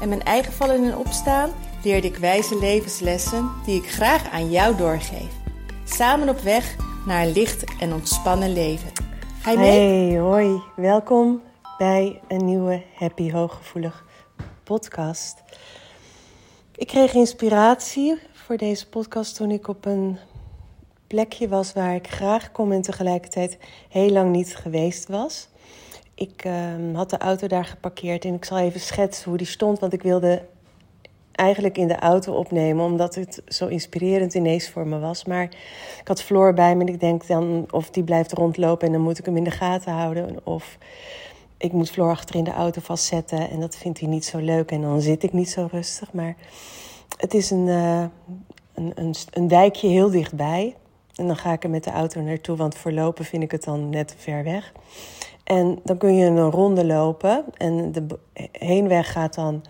en mijn eigen vallen en opstaan leerde ik wijze levenslessen die ik graag aan jou doorgeef. Samen op weg naar een licht en ontspannen leven. Ga je mee? Hey, hoi. Welkom bij een nieuwe Happy Hooggevoelig podcast. Ik kreeg inspiratie voor deze podcast toen ik op een plekje was waar ik graag kom en tegelijkertijd heel lang niet geweest was. Ik ehm, had de auto daar geparkeerd en ik zal even schetsen hoe die stond, want ik wilde eigenlijk in de auto opnemen, omdat het zo inspirerend ineens voor me was. Maar ik had Floor bij me en ik denk dan of die blijft rondlopen en dan moet ik hem in de gaten houden. Of ik moet Floor achter in de auto vastzetten en dat vindt hij niet zo leuk en dan zit ik niet zo rustig. Maar het is een, uh, een, een, een dijkje heel dichtbij. En dan ga ik er met de auto naartoe, want voorlopen vind ik het dan net ver weg. En dan kun je een ronde lopen en de heenweg gaat dan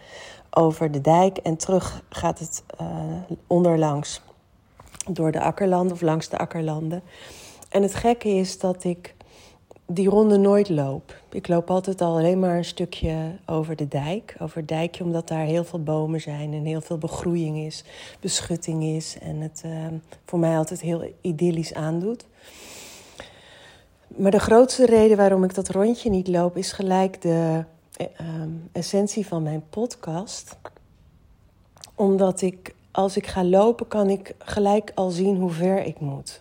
over de dijk en terug gaat het uh, onderlangs door de akkerlanden of langs de akkerlanden. En het gekke is dat ik die ronde nooit loop. Ik loop altijd al alleen maar een stukje over de dijk. Over het dijkje, omdat daar heel veel bomen zijn en heel veel begroeiing is, beschutting is. En het uh, voor mij altijd heel idyllisch aandoet. Maar de grootste reden waarom ik dat rondje niet loop, is gelijk de uh, essentie van mijn podcast. Omdat ik, als ik ga lopen, kan ik gelijk al zien hoe ver ik moet.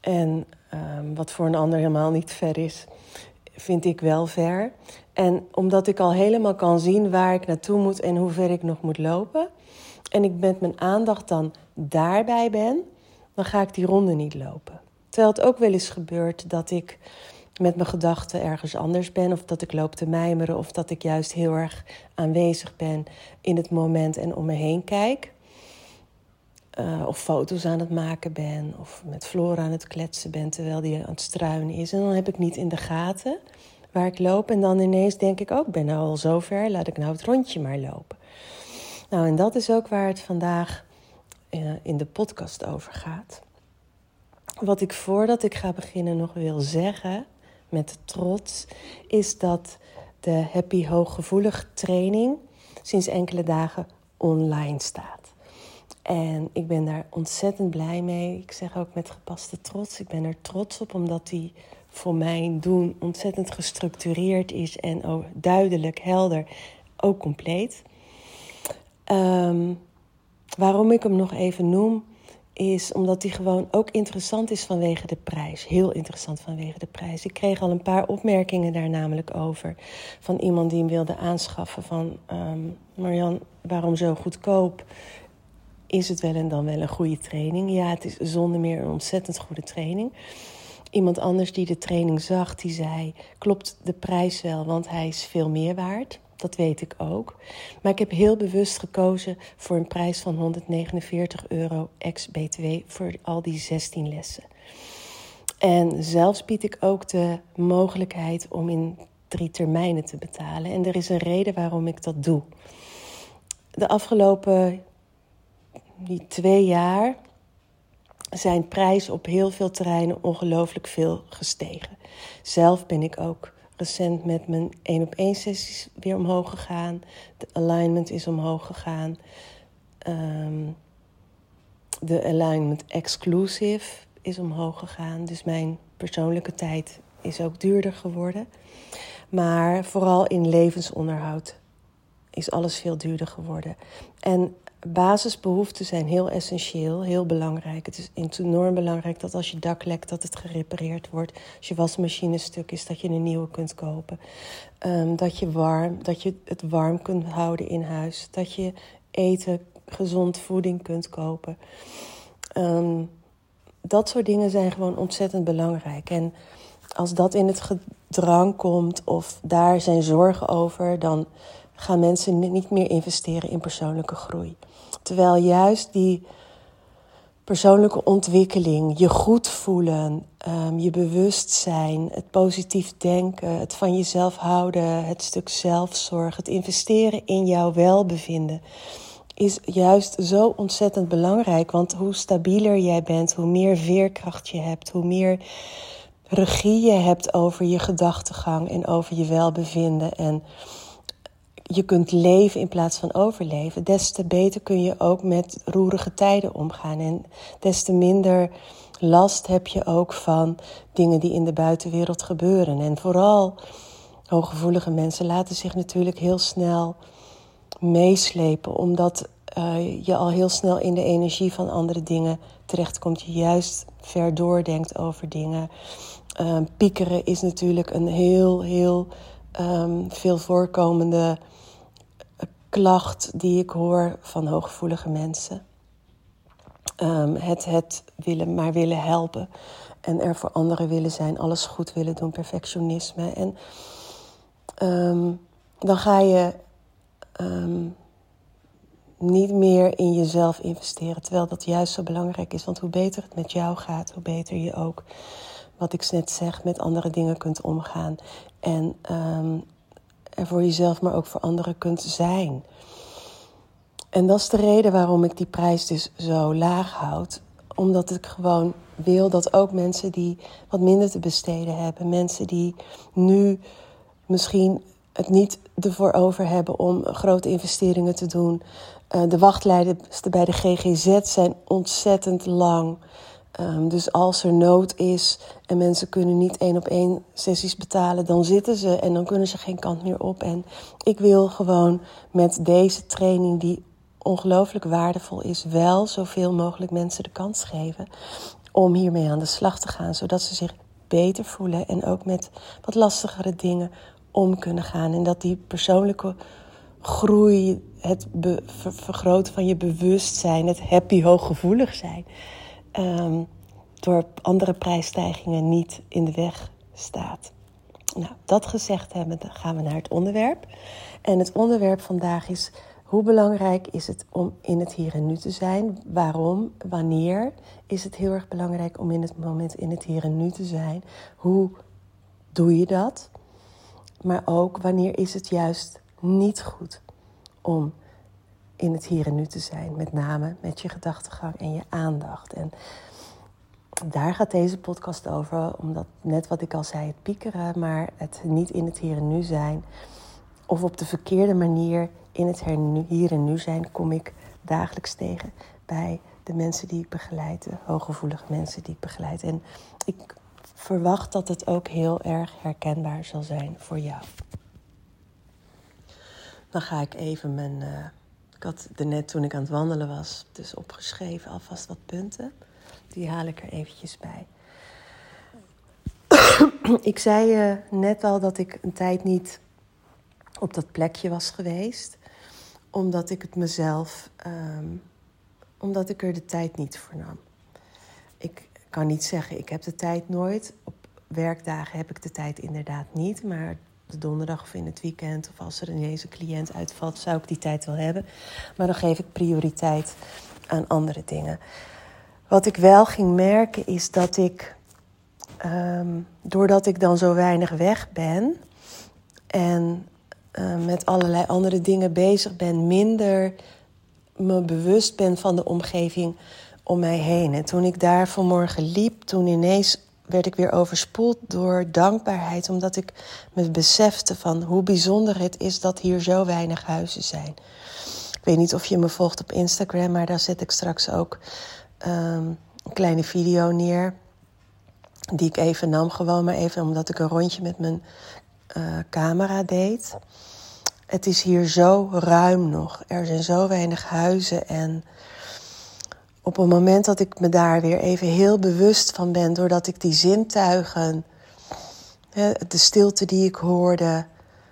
En um, wat voor een ander helemaal niet ver is, vind ik wel ver. En omdat ik al helemaal kan zien waar ik naartoe moet en hoe ver ik nog moet lopen. En ik met mijn aandacht dan daarbij ben, dan ga ik die ronde niet lopen. Terwijl het ook wel eens gebeurt dat ik met mijn gedachten ergens anders ben, of dat ik loop te mijmeren, of dat ik juist heel erg aanwezig ben in het moment en om me heen kijk. Uh, of foto's aan het maken ben, of met Flora aan het kletsen ben terwijl die aan het struinen is. En dan heb ik niet in de gaten waar ik loop. En dan ineens denk ik ook, oh, ben nou al zo ver, laat ik nou het rondje maar lopen. Nou, en dat is ook waar het vandaag uh, in de podcast over gaat. Wat ik voordat ik ga beginnen nog wil zeggen, met trots, is dat de Happy Hooggevoelig training sinds enkele dagen online staat. En ik ben daar ontzettend blij mee. Ik zeg ook met gepaste trots. Ik ben er trots op omdat die voor mijn doen ontzettend gestructureerd is en ook duidelijk, helder, ook compleet. Um, waarom ik hem nog even noem, is omdat die gewoon ook interessant is vanwege de prijs. Heel interessant vanwege de prijs. Ik kreeg al een paar opmerkingen daar namelijk over. Van iemand die hem wilde aanschaffen. Van um, Marjan, waarom zo goedkoop? Is het wel en dan wel een goede training? Ja, het is zonder meer een ontzettend goede training. Iemand anders die de training zag, die zei: Klopt de prijs wel, want hij is veel meer waard dat weet ik ook. Maar ik heb heel bewust gekozen voor een prijs van 149 euro ex-BTW voor al die 16 lessen. En zelfs bied ik ook de mogelijkheid om in drie termijnen te betalen. En er is een reden waarom ik dat doe. De afgelopen die twee jaar zijn prijzen op heel veel terreinen ongelooflijk veel gestegen. Zelf ben ik ook recent met mijn één op één sessies weer omhoog gegaan. De alignment is omhoog gegaan. Um, de alignment exclusive is omhoog gegaan. Dus mijn persoonlijke tijd is ook duurder geworden. Maar vooral in levensonderhoud is alles veel duurder geworden. En basisbehoeften zijn heel essentieel, heel belangrijk. Het is enorm belangrijk dat als je dak lekt, dat het gerepareerd wordt. Als je wasmachine stuk is, dat je een nieuwe kunt kopen. Um, dat je warm, dat je het warm kunt houden in huis. Dat je eten, gezond voeding kunt kopen. Um, dat soort dingen zijn gewoon ontzettend belangrijk. En als dat in het gedrang komt of daar zijn zorgen over, dan gaan mensen niet meer investeren in persoonlijke groei. Terwijl juist die persoonlijke ontwikkeling, je goed voelen, um, je bewustzijn, het positief denken, het van jezelf houden, het stuk zelfzorg, het investeren in jouw welbevinden, is juist zo ontzettend belangrijk. Want hoe stabieler jij bent, hoe meer veerkracht je hebt, hoe meer regie je hebt over je gedachtegang en over je welbevinden. En je kunt leven in plaats van overleven, des te beter kun je ook met roerige tijden omgaan. En des te minder last heb je ook van dingen die in de buitenwereld gebeuren. En vooral hooggevoelige mensen laten zich natuurlijk heel snel meeslepen, omdat uh, je al heel snel in de energie van andere dingen terechtkomt. Je juist ver doordenkt over dingen. Uh, piekeren is natuurlijk een heel, heel um, veel voorkomende klacht die ik hoor van hooggevoelige mensen. Um, het, het willen, maar willen helpen. En er voor anderen willen zijn, alles goed willen doen, perfectionisme. En um, dan ga je um, niet meer in jezelf investeren. Terwijl dat juist zo belangrijk is. Want hoe beter het met jou gaat, hoe beter je ook, wat ik net zeg, met andere dingen kunt omgaan. En er voor jezelf, maar ook voor anderen kunt zijn. En dat is de reden waarom ik die prijs dus zo laag houd. Omdat ik gewoon wil dat ook mensen die wat minder te besteden hebben, mensen die nu misschien het niet ervoor over hebben om grote investeringen te doen. Uh, de wachtlijsten bij de GGZ zijn ontzettend lang. Um, dus als er nood is en mensen kunnen niet één op één sessies betalen, dan zitten ze en dan kunnen ze geen kant meer op. En ik wil gewoon met deze training, die ongelooflijk waardevol is, wel zoveel mogelijk mensen de kans geven om hiermee aan de slag te gaan, zodat ze zich beter voelen en ook met wat lastigere dingen om kunnen gaan. En dat die persoonlijke groei, het vergroten van je bewustzijn, het happy hooggevoelig zijn um, door andere prijsstijgingen niet in de weg staat. Nou, dat gezegd hebben, gaan we naar het onderwerp. En het onderwerp vandaag is: hoe belangrijk is het om in het hier en nu te zijn? Waarom? Wanneer is het heel erg belangrijk om in het moment in het hier en nu te zijn? Hoe doe je dat? Maar ook wanneer is het juist niet goed om in het hier en nu te zijn. Met name met je gedachtegang en je aandacht. En daar gaat deze podcast over, omdat net wat ik al zei, het piekeren, maar het niet in het hier en nu zijn. Of op de verkeerde manier in het hier en nu zijn, kom ik dagelijks tegen bij de mensen die ik begeleid, de hooggevoelige mensen die ik begeleid. En ik verwacht dat het ook heel erg herkenbaar zal zijn voor jou. Dan ga ik even mijn. Uh, ik had net toen ik aan het wandelen was, dus opgeschreven alvast wat punten. Die haal ik er eventjes bij. ik zei uh, net al dat ik een tijd niet op dat plekje was geweest. Omdat ik het mezelf. Um, omdat ik er de tijd niet voor nam. Ik kan niet zeggen, ik heb de tijd nooit. Op werkdagen heb ik de tijd inderdaad niet. Maar de donderdag of in het weekend, of als er ineens een cliënt uitvalt, zou ik die tijd wel hebben. Maar dan geef ik prioriteit aan andere dingen. Wat ik wel ging merken is dat ik, um, doordat ik dan zo weinig weg ben en uh, met allerlei andere dingen bezig ben, minder me bewust ben van de omgeving om mij heen. En toen ik daar vanmorgen liep, toen ineens werd ik weer overspoeld door dankbaarheid, omdat ik me besefte van hoe bijzonder het is dat hier zo weinig huizen zijn. Ik weet niet of je me volgt op Instagram, maar daar zet ik straks ook um, een kleine video neer. Die ik even nam, gewoon maar even omdat ik een rondje met mijn uh, camera deed. Het is hier zo ruim nog. Er zijn zo weinig huizen. En op het moment dat ik me daar weer even heel bewust van ben, doordat ik die zintuigen, de stilte die ik hoorde,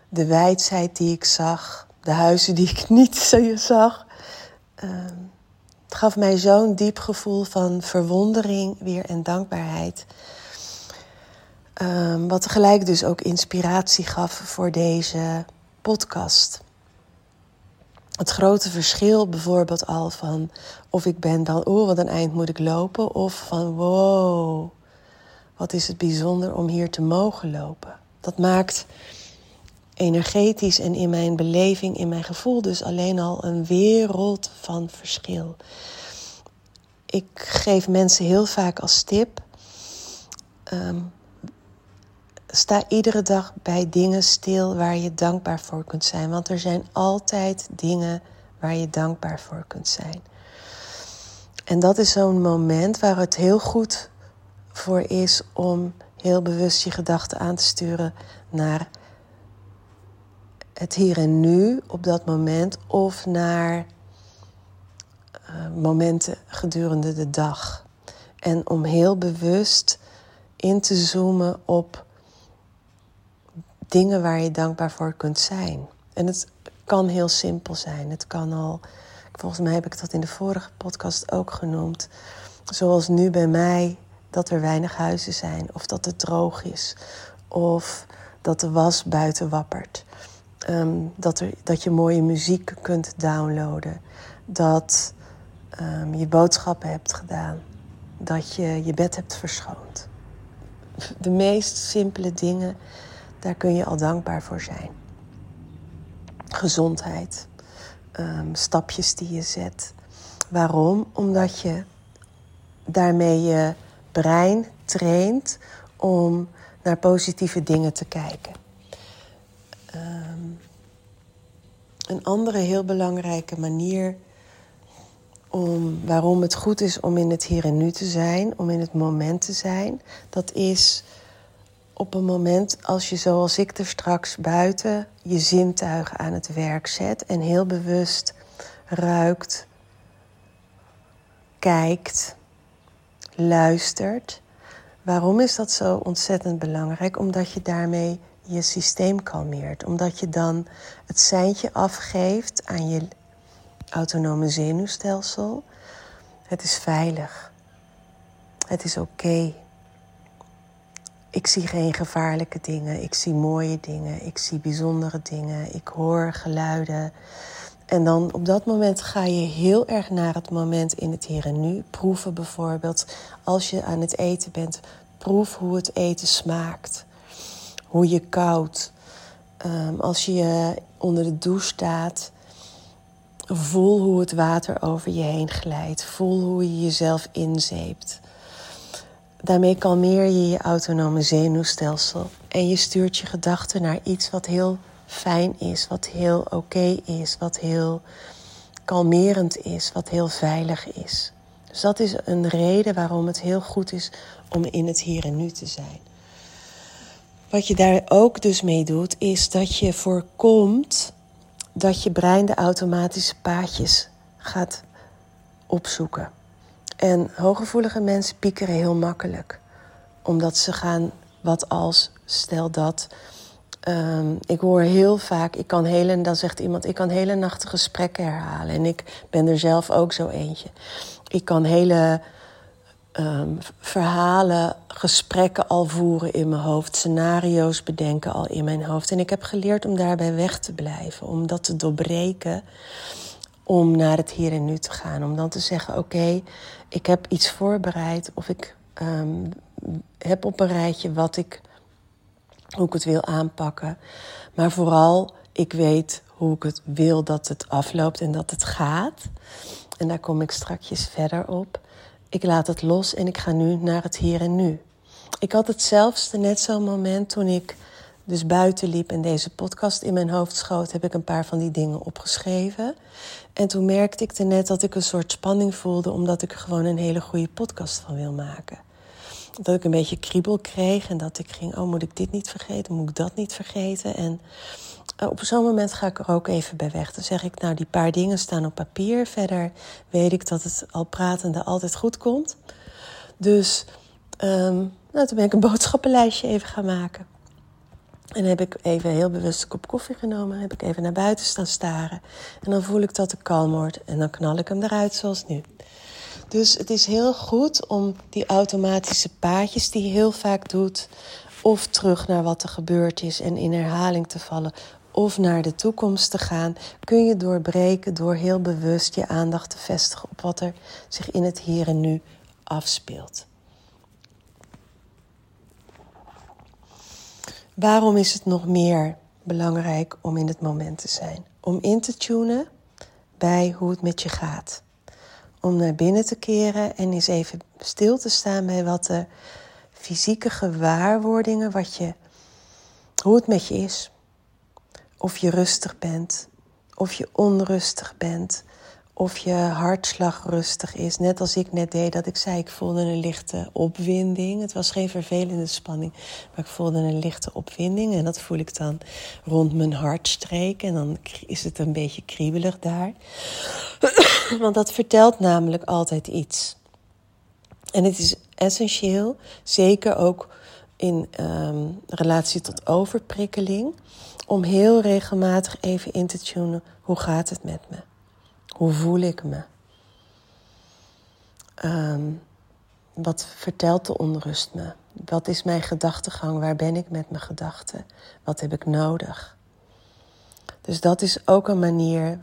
de wijdheid die ik zag, de huizen die ik niet zag. Ehm, gaf mij zo'n diep gevoel van verwondering weer en dankbaarheid. Um, wat tegelijk dus ook inspiratie gaf voor deze podcast. Het grote verschil bijvoorbeeld al van of ik ben dan, oh wat een eind moet ik lopen, of van wow, wat is het bijzonder om hier te mogen lopen. Dat maakt energetisch en in mijn beleving, in mijn gevoel dus alleen al een wereld van verschil. Ik geef mensen heel vaak als tip. Ehm, sta iedere dag bij dingen stil waar je dankbaar voor kunt zijn. Want er zijn altijd dingen waar je dankbaar voor kunt zijn. En dat is zo'n moment waar het heel goed voor is om heel bewust je gedachten aan te sturen naar het hier en nu op dat moment of naar uh, momenten gedurende de dag. En om heel bewust in te zoomen op dingen waar je dankbaar voor kunt zijn. En het kan heel simpel zijn. Het kan al, volgens mij heb ik dat in de vorige podcast ook genoemd. Zoals nu bij mij, dat er weinig huizen zijn, of dat het droog is, of dat de was buiten wappert. Ehm, dat, er, dat je mooie muziek kunt downloaden. Dat um, je boodschappen hebt gedaan. Dat je je bed hebt verschoond. De meest simpele dingen daar kun je al dankbaar voor zijn. Gezondheid, um, stapjes die je zet. Waarom? Omdat je daarmee je brein traint om naar positieve dingen te kijken. Um, een andere heel belangrijke manier om waarom het goed is om in het hier en nu te zijn, om in het moment te zijn, dat is op een moment als je zoals ik er straks buiten je zintuigen aan het werk zet en heel bewust ruikt, kijkt, luistert. Waarom is dat zo ontzettend belangrijk? Omdat je daarmee je systeem kalmeert. Omdat je dan het seintje afgeeft aan je autonome zenuwstelsel. Het is veilig. Het is oké. Ik zie geen gevaarlijke dingen. Ik zie mooie dingen. Ik zie bijzondere dingen. Ik hoor geluiden. En dan op dat moment ga je heel erg naar het moment in het hier en nu. Proeven bijvoorbeeld. Als je aan het eten bent, proef hoe het eten smaakt. Hoe je koudt. Um, als je onder de douche staat, voel hoe het water over je heen glijdt. Voel hoe je jezelf inzeept. Daarmee kalmeer je je autonome zenuwstelsel en je stuurt je gedachten naar iets wat heel fijn is, wat heel oké is, wat heel kalmerend is, wat heel veilig is. Dus dat is een reden waarom het heel goed is om in het hier en nu te zijn. Wat je daar ook dus mee doet, is dat je voorkomt dat je brein de automatische paadjes gaat opzoeken. En hooggevoelige mensen piekeren heel makkelijk. Omdat ze gaan, wat als, stel dat. Um, ik hoor heel vaak, ik kan hele, dan zegt iemand, ik kan hele nachten gesprekken herhalen. En ik ben er zelf ook zo eentje. Ik kan hele um, verhalen, gesprekken al voeren in mijn hoofd, scenario's bedenken al in mijn hoofd. En ik heb geleerd om daarbij weg te blijven, om dat te doorbreken om naar het hier en nu te gaan. Om dan te zeggen: Oké, ik heb iets voorbereid of ik um, heb op een rijtje wat ik, hoe ik het wil aanpakken. Maar vooral, ik weet hoe ik het wil dat het afloopt en dat het gaat. En daar kom ik straks verder op. Ik laat het los en ik ga nu naar het hier en nu. Ik had hetzelfde net zo'n moment toen ik dus buiten liep en deze podcast in mijn hoofd schoot, heb ik een paar van die dingen opgeschreven. En toen merkte ik net dat ik een soort spanning voelde, omdat ik er gewoon een hele goede podcast van wil maken. Dat ik een beetje kriebel kreeg en dat ik ging, oh moet ik dit niet vergeten, moet ik dat niet vergeten. En eh, op zo'n moment ga ik er ook even bij weg. Dan zeg ik, nou die paar dingen staan op papier. Verder weet ik dat het al pratende altijd goed komt. Dus um, nou, toen ben ik een boodschappenlijstje even gaan maken. En heb ik even heel bewust een kop koffie genomen. Heb ik even naar buiten staan staren. En dan voel ik dat het kalm wordt. En dan knal ik hem eruit zoals nu. Dus het is heel goed om die automatische paadjes die je heel vaak doet. Of terug naar wat er gebeurd is en in herhaling te vallen. of naar de toekomst te gaan, kun je doorbreken door heel bewust je aandacht te vestigen op wat er zich in het hier en nu afspeelt. Waarom is het nog meer belangrijk om in het moment te zijn? Om in te tunen bij hoe het met je gaat. Om naar binnen te keren en eens even stil te staan bij wat de fysieke gewaarwordingen, wat je, hoe het met je is. Of je rustig bent, of je onrustig bent, of je hartslag rustig is. Net als ik net deed, dat ik zei, ik voelde een lichte opwinding. Het was geen vervelende spanning, maar ik voelde een lichte opwinding. En dat voel ik dan rond mijn hartstreek. En dan is het een beetje kriebelig daar. Want dat vertelt namelijk altijd iets. En het is essentieel, zeker ook in um, relatie tot overprikkeling, om heel regelmatig even in te tunen: hoe gaat het met me? Hoe voel ik me? Um, wat vertelt de onrust me? Wat is mijn gedachtegang? Waar ben ik met mijn gedachten? Wat heb ik nodig? Dus dat is ook een manier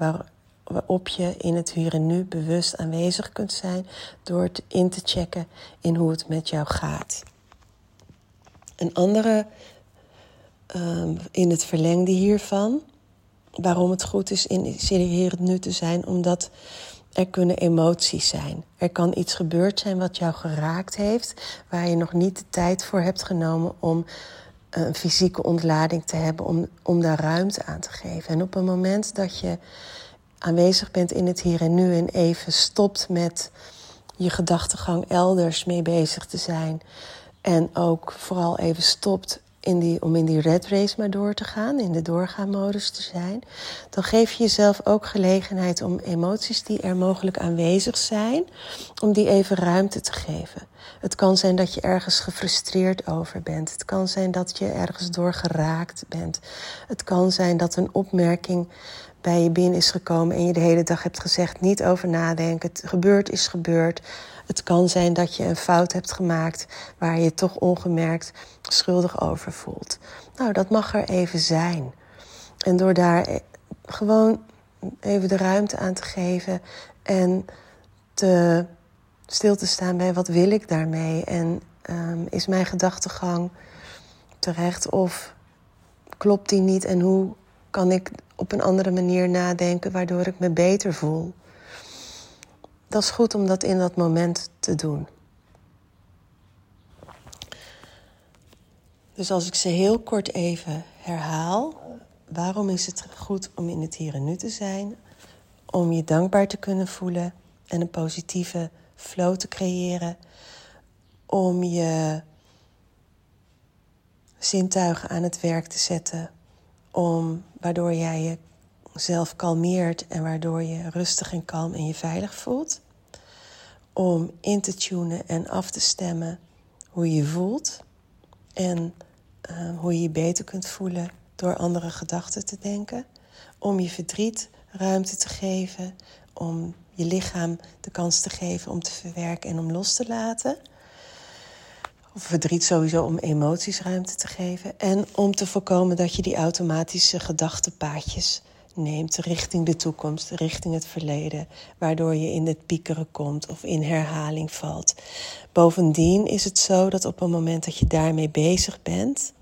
waarop je in het hier en nu bewust aanwezig kunt zijn door in te checken in hoe het met jou gaat. Een andere um, in het verlengde hiervan waarom het goed is in het nu te zijn, omdat er kunnen emoties zijn. Er kan iets gebeurd zijn wat jou geraakt heeft, waar je nog niet de tijd voor hebt genomen om een fysieke ontlading te hebben, om, om daar ruimte aan te geven. En op het moment dat je aanwezig bent in het hier en nu en even stopt met je gedachtegang elders mee bezig te zijn. En ook vooral even stopt in die, om in die red race maar door te gaan, in de doorgaanmodus te zijn, dan geef je jezelf ook gelegenheid om emoties die er mogelijk aanwezig zijn, om die even ruimte te geven. Het kan zijn dat je ergens gefrustreerd over bent. Het kan zijn dat je ergens door geraakt bent. Het kan zijn dat een opmerking bij je binnen is gekomen en je de hele dag hebt gezegd: niet over nadenken. Het gebeurd is gebeurd. Het kan zijn dat je een fout hebt gemaakt waar je toch ongemerkt schuldig over voelt. Nou, dat mag er even zijn. En door daar e- gewoon even de ruimte aan te geven en te stil te staan bij wat wil ik daarmee en um, is mijn gedachtegang terecht of klopt die niet en hoe kan ik op een andere manier nadenken waardoor ik me beter voel dat is goed om dat in dat moment te doen. Dus als ik ze heel kort even herhaal, waarom is het goed om in het hier en nu te zijn? Om je dankbaar te kunnen voelen en een positieve flow te creëren. Om je zintuigen aan het werk te zetten. Om, waardoor jij jezelf kalmeert en waardoor je rustig en kalm en je veilig voelt om in te tunen en af te stemmen hoe je voelt en uh, hoe je je beter kunt voelen door andere gedachten te denken. Om je verdriet ruimte te geven, om je lichaam de kans te geven om te verwerken en om los te laten. Of verdriet sowieso om emoties ruimte te geven. En om te voorkomen dat je die automatische gedachtenpaadjes neemt richting de toekomst, richting het verleden, waardoor je in het piekeren komt of in herhaling valt. Bovendien is het zo dat op het moment dat je daarmee bezig bent.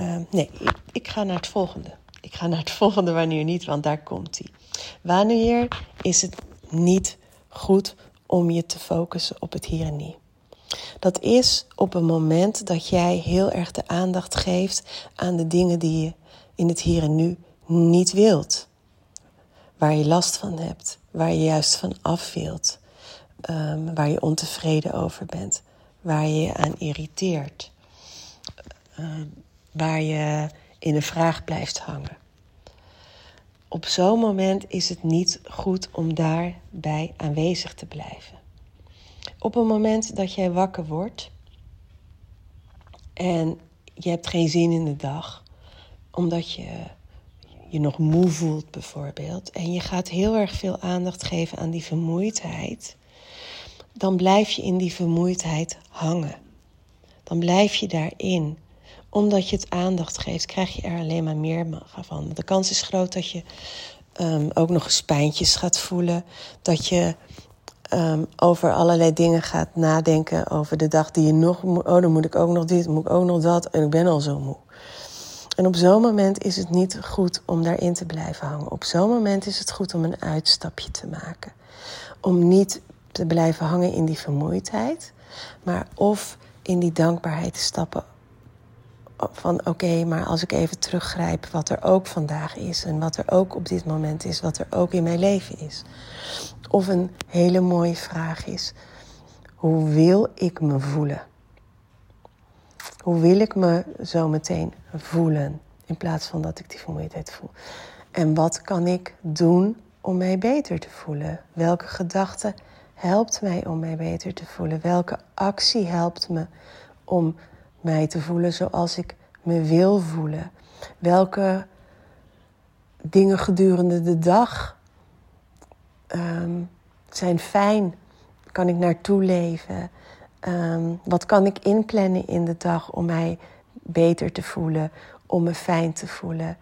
Uh, nee, ik, ik, ga naar het volgende. Ik ga naar het volgende wanneer niet, want daar komt hij. Wanneer is het niet goed om je te focussen op het hier en nu? Dat is op een moment dat jij heel erg de aandacht geeft aan de dingen die je in het hier en nu niet wilt. Waar je last van hebt, waar je juist van af wilt, um, waar je ontevreden over bent, waar je je aan irriteert, uh, waar je in een vraag blijft hangen. Op zo'n moment is het niet goed om daarbij aanwezig te blijven. Op een moment dat jij wakker wordt en je hebt geen zin in de dag, omdat je je nog moe voelt bijvoorbeeld, en je gaat heel erg veel aandacht geven aan die vermoeidheid, dan blijf je in die vermoeidheid hangen. Dan blijf je daarin, omdat je het aandacht geeft, krijg je er alleen maar meer van. De kans is groot dat je um, ook nog eens pijntjes gaat voelen. Dat je um, over allerlei dingen gaat nadenken. Over de dag die je nog moet. Oh, dan moet ik ook nog dit, moet ik ook nog dat. En ik ben al zo moe. En op zo'n moment is het niet goed om daarin te blijven hangen. Op zo'n moment is het goed om een uitstapje te maken. Om niet te blijven hangen in die vermoeidheid, maar of in die dankbaarheid te stappen. Van oké, maar als ik even teruggrijp wat er ook vandaag is en wat er ook op dit moment is, wat er ook in mijn leven is. Of een hele mooie vraag is: hoe wil ik me voelen? Hoe wil ik me zo meteen voelen in plaats van dat ik die vermoeidheid voel? En wat kan ik doen om mij beter te voelen? Welke gedachte helpt mij om mij beter te voelen? Welke actie helpt me om mij te voelen zoals ik me wil voelen? Welke dingen gedurende de dag um, zijn fijn? Kan ik naartoe leven? Ehm, wat kan ik inplannen in de dag om mij beter te voelen, om me fijn te voelen?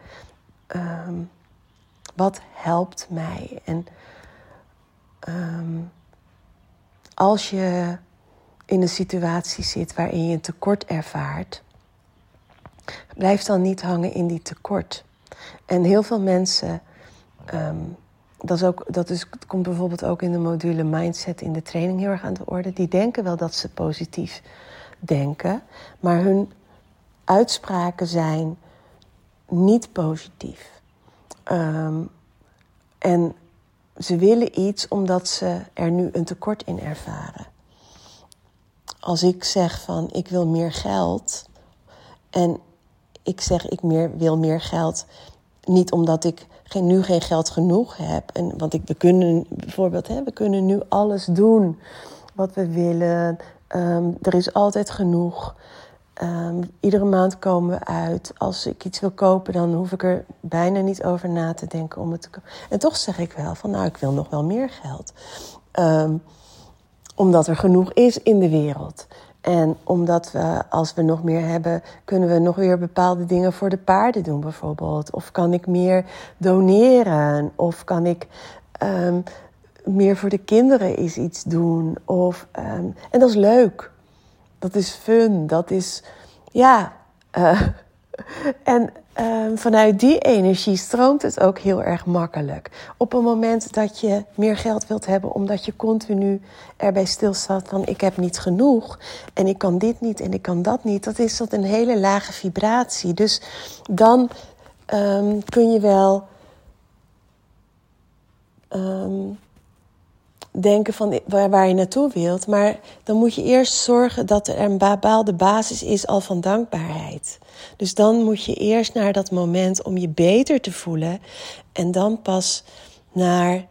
Ehm, wat helpt mij? En um, als je in een situatie zit waarin je een tekort ervaart, blijf dan niet hangen in die tekort. En heel veel mensen dat, is ook, dat komt bijvoorbeeld ook in de module Mindset in de training heel erg aan de orde. Die denken wel dat ze positief denken, maar hun uitspraken zijn niet positief. Ehm, en ze willen iets omdat ze er nu een tekort in ervaren. Als ik zeg van ik wil meer geld en ik zeg ik meer, wil meer geld niet omdat ik geen, nu geen geld genoeg heb. En, want ik, we kunnen bijvoorbeeld, hè, we kunnen nu alles doen wat we willen. Ehm, er is altijd genoeg. Um, iedere maand komen we uit. Als ik iets wil kopen, dan hoef ik er bijna niet over na te denken om het te kopen. En toch zeg ik wel van, nou, ik wil nog wel meer geld. Um, omdat er genoeg is in de wereld. En omdat we, als we nog meer hebben, kunnen we nog weer bepaalde dingen voor de paarden doen, bijvoorbeeld. Of kan ik meer doneren? Of kan ik um, meer voor de kinderen iets doen? Of, um, en dat is leuk. Dat is fun. Dat is, ja. Uh, en Ehm, vanuit die energie stroomt het ook heel erg makkelijk. Op een moment dat je meer geld wilt hebben, omdat je continu erbij stilstaat van ik heb niet genoeg en ik kan dit niet en ik kan dat niet, dat is dat een hele lage vibratie. Dus dan um, kun je wel um, denken van waar, je naartoe wilt. Maar dan moet je eerst zorgen dat er een bepaalde basis is al van dankbaarheid. Dus dan moet je eerst naar dat moment om je beter te voelen. En dan pas naar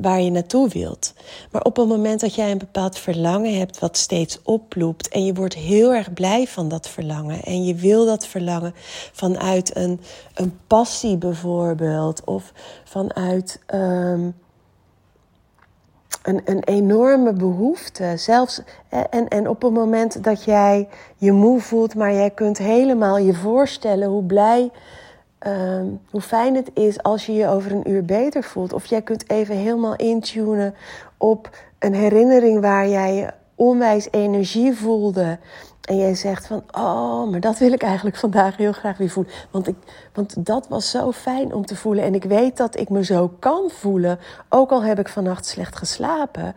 waar je naartoe wilt. Maar op het moment dat jij een bepaald verlangen hebt wat steeds oploopt en je wordt heel erg blij van dat verlangen en je wil dat verlangen vanuit een, een passie bijvoorbeeld of vanuit um, een, een enorme behoefte. Zelfs, en, en op het moment dat jij je moe voelt, maar jij kunt helemaal je voorstellen hoe blij, um, hoe fijn het is als je je over een uur beter voelt. Of jij kunt even helemaal intunen op een herinnering waar jij je onwijs energie voelde. En jij zegt van, oh, maar dat wil ik eigenlijk vandaag heel graag weer voelen. Want, ik, want dat was zo fijn om te voelen. En ik weet dat ik me zo kan voelen, ook al heb ik vannacht slecht geslapen.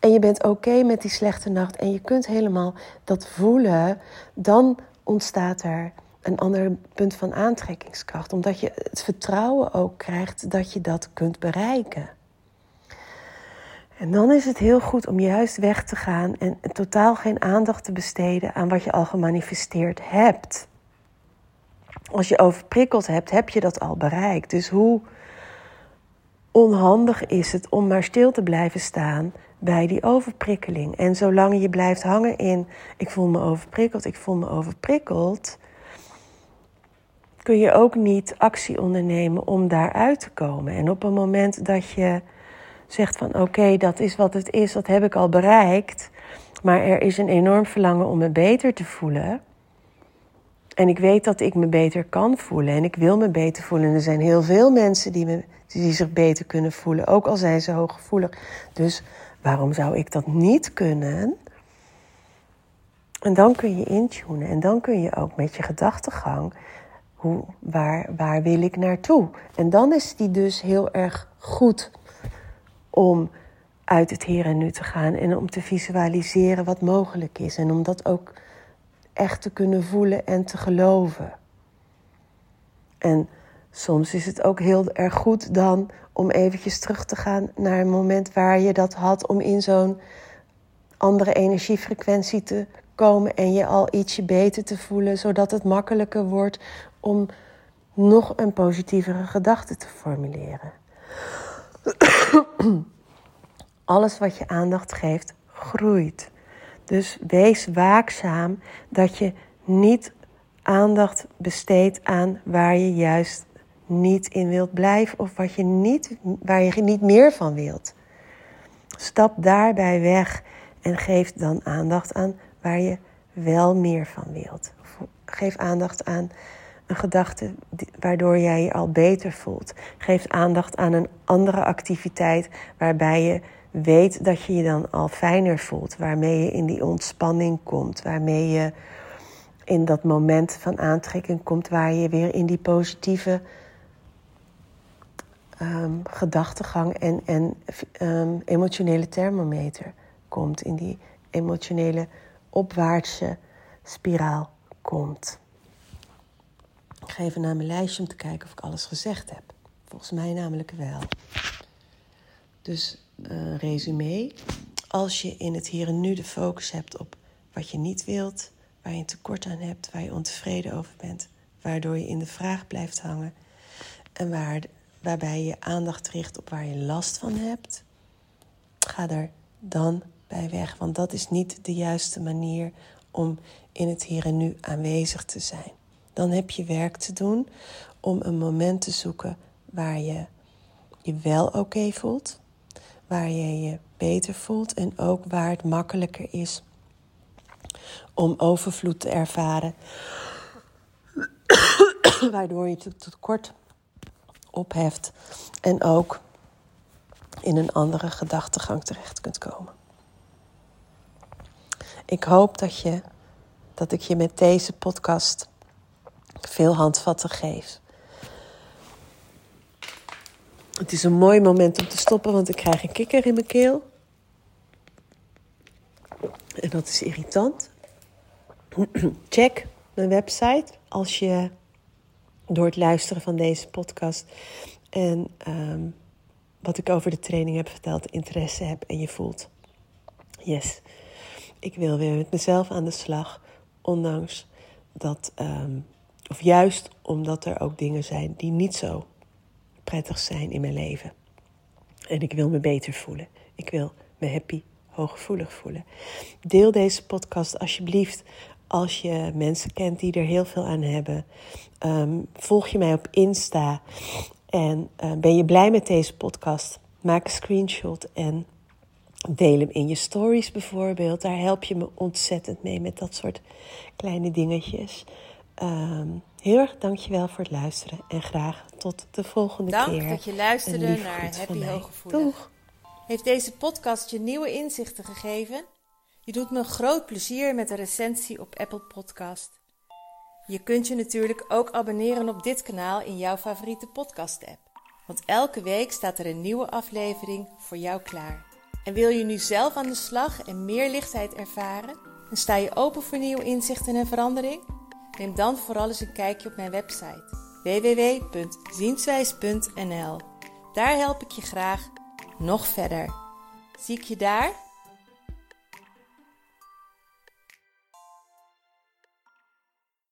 En je bent oké met die slechte nacht en je kunt helemaal dat voelen. Dan ontstaat er een ander punt van aantrekkingskracht. Omdat je het vertrouwen ook krijgt dat je dat kunt bereiken. En dan is het heel goed om juist weg te gaan en totaal geen aandacht te besteden aan wat je al gemanifesteerd hebt. Als je overprikkeld hebt, heb je dat al bereikt. Dus hoe onhandig is het om maar stil te blijven staan bij die overprikkeling. En zolang je blijft hangen in ik voel me overprikkeld, ik voel me overprikkeld, kun je ook niet actie ondernemen om daaruit te komen. En op een moment dat je zegt van oké, dat is wat het is, dat heb ik al bereikt. Maar er is een enorm verlangen om me beter te voelen. En ik weet dat ik me beter kan voelen en ik wil me beter voelen. En er zijn heel veel mensen die, me, die zich beter kunnen voelen, ook al zijn ze hooggevoelig. Dus waarom zou ik dat niet kunnen? En dan kun je intunen en dan kun je ook met je gedachtegang, hoe, waar, waar wil ik naartoe? En dan is die dus heel erg goed om uit het hier en nu te gaan en om te visualiseren wat mogelijk is en om dat ook echt te kunnen voelen en te geloven. En soms is het ook heel erg goed dan om eventjes terug te gaan naar een moment waar je dat had om in zo'n andere energiefrequentie te komen en je al ietsje beter te voelen, zodat het makkelijker wordt om nog een positievere gedachte te formuleren. Alles wat je aandacht geeft, groeit. Dus wees waakzaam dat je niet aandacht besteedt aan waar je juist niet in wilt blijven of wat je niet, waar je niet meer van wilt. Stap daarbij weg en geef dan aandacht aan waar je wel meer van wilt. Geef aandacht aan een gedachte waardoor jij je al beter voelt. Geef aandacht aan een andere activiteit waarbij je weet dat je je dan al fijner voelt. Waarmee je in die ontspanning komt. Waarmee je in dat moment van aantrekking komt waar je weer in die positieve um, gedachtegang en, en ehm, emotionele thermometer komt. In die emotionele opwaartse spiraal komt. Ik ga even naar mijn lijstje om te kijken of ik alles gezegd heb. Volgens mij namelijk wel. Dus uh, resume. Als je in het hier en nu de focus hebt op wat je niet wilt, waar je een tekort aan hebt, waar je ontevreden over bent, waardoor je in de vraag blijft hangen en waar, waarbij je aandacht richt op waar je last van hebt, ga er dan bij weg. Want dat is niet de juiste manier om in het hier en nu aanwezig te zijn. Dan heb je werk te doen om een moment te zoeken waar je je wel oké voelt, waar je je beter voelt en ook waar het makkelijker is om overvloed te ervaren, waardoor je het tekort opheft en ook in een andere gedachtegang terecht kunt komen. Ik hoop dat, je, dat ik je met deze podcast veel handvatten geef. Het is een mooi moment om te stoppen, want ik krijg een kikker in mijn keel. En dat is irritant. Check mijn website als je door het luisteren van deze podcast en ehm, wat ik over de training heb verteld, interesse hebt en je voelt. Yes, ik wil weer met mezelf aan de slag, ondanks dat, ehm, of juist omdat er ook dingen zijn die niet zo prettig zijn in mijn leven. En ik wil me beter voelen. Ik wil me happy, hooggevoelig voelen. Deel deze podcast alsjeblieft als je mensen kent die er heel veel aan hebben. Ehm, volg je mij op Insta en uh, ben je blij met deze podcast? Maak een screenshot en deel hem in je stories bijvoorbeeld. Daar help je me ontzettend mee met dat soort kleine dingetjes. Um, heel erg dankjewel voor het luisteren en graag tot de volgende keer. Dank dat je luisterde naar Happy Hooggevoelig. Heeft deze podcast je nieuwe inzichten gegeven? Je doet me een groot plezier met een recensie op Apple Podcast. Je kunt je natuurlijk ook abonneren op dit kanaal in jouw favoriete podcast-app. Want elke week staat er een nieuwe aflevering voor jou klaar. En wil je nu zelf aan de slag en meer lichtheid ervaren? En sta je open voor nieuwe inzichten en verandering? Neem dan vooral eens een kijkje op mijn website www.zienswijs.nl. Daar help ik je graag nog verder. Zie ik je daar?